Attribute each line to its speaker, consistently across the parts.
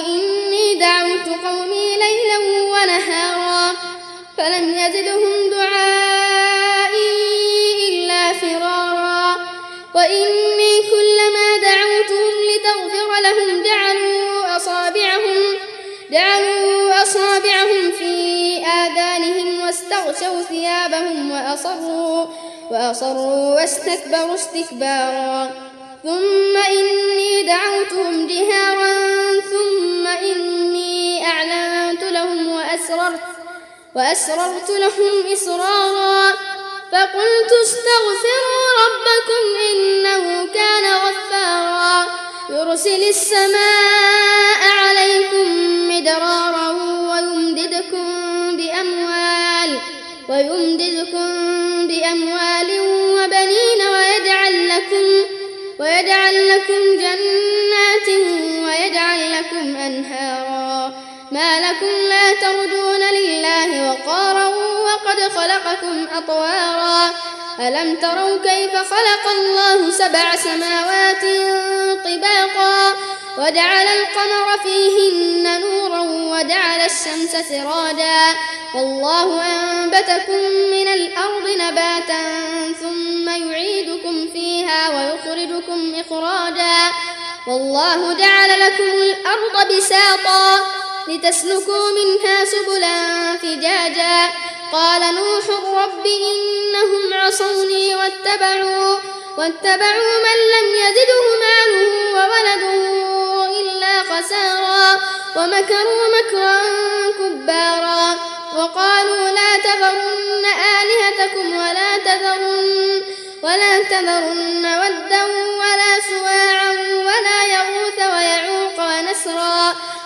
Speaker 1: إني دعوت قومي ليلا ونهارا فلم يزدهم دعائي إلا فرارا وإني كلما دعوتهم لتغفر لهم جعلوا أصابعهم جعلوا أصابعهم في آذانهم واستغشوا ثيابهم وأصروا وأصروا واستكبروا استكبارا وأسررت وأسررت لهم إسرارا فقلت استغفروا ربكم إنه كان غفارا يرسل السماء عليكم مدرارا ويمددكم بأموال ويمددكم بأموال وبنين ويجعل لكم ويجعل لكم جنات ويجعل لكم أنهارا ما لكم لا ترجون لله وقارا وقد خلقكم أطوارا. ألم تروا كيف خلق الله سبع سماوات طباقا؟ وجعل القمر فيهن نورا وجعل الشمس سراجا. والله أنبتكم من الأرض نباتا ثم يعيدكم فيها ويخرجكم إخراجا. والله جعل لكم الأرض بساطا. لتسلكوا منها سبلا فجاجا. قال نوح رب إنهم عصوني واتبعوا واتبعوا من لم يزده ماله وولده إلا خسارا. ومكروا مكرا كبارا. وقالوا لا تذرن آلهتكم ولا تذرن ولا تذرن ودا ولا سواعا ولا يغوث ويعوق ونسرا.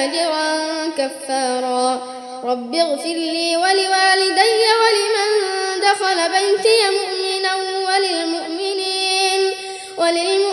Speaker 1: فاجرا كفارا. رب اغفر لي ولوالدي ولمن دخل بيتي مؤمنا وللمؤمنين. وللمؤمنين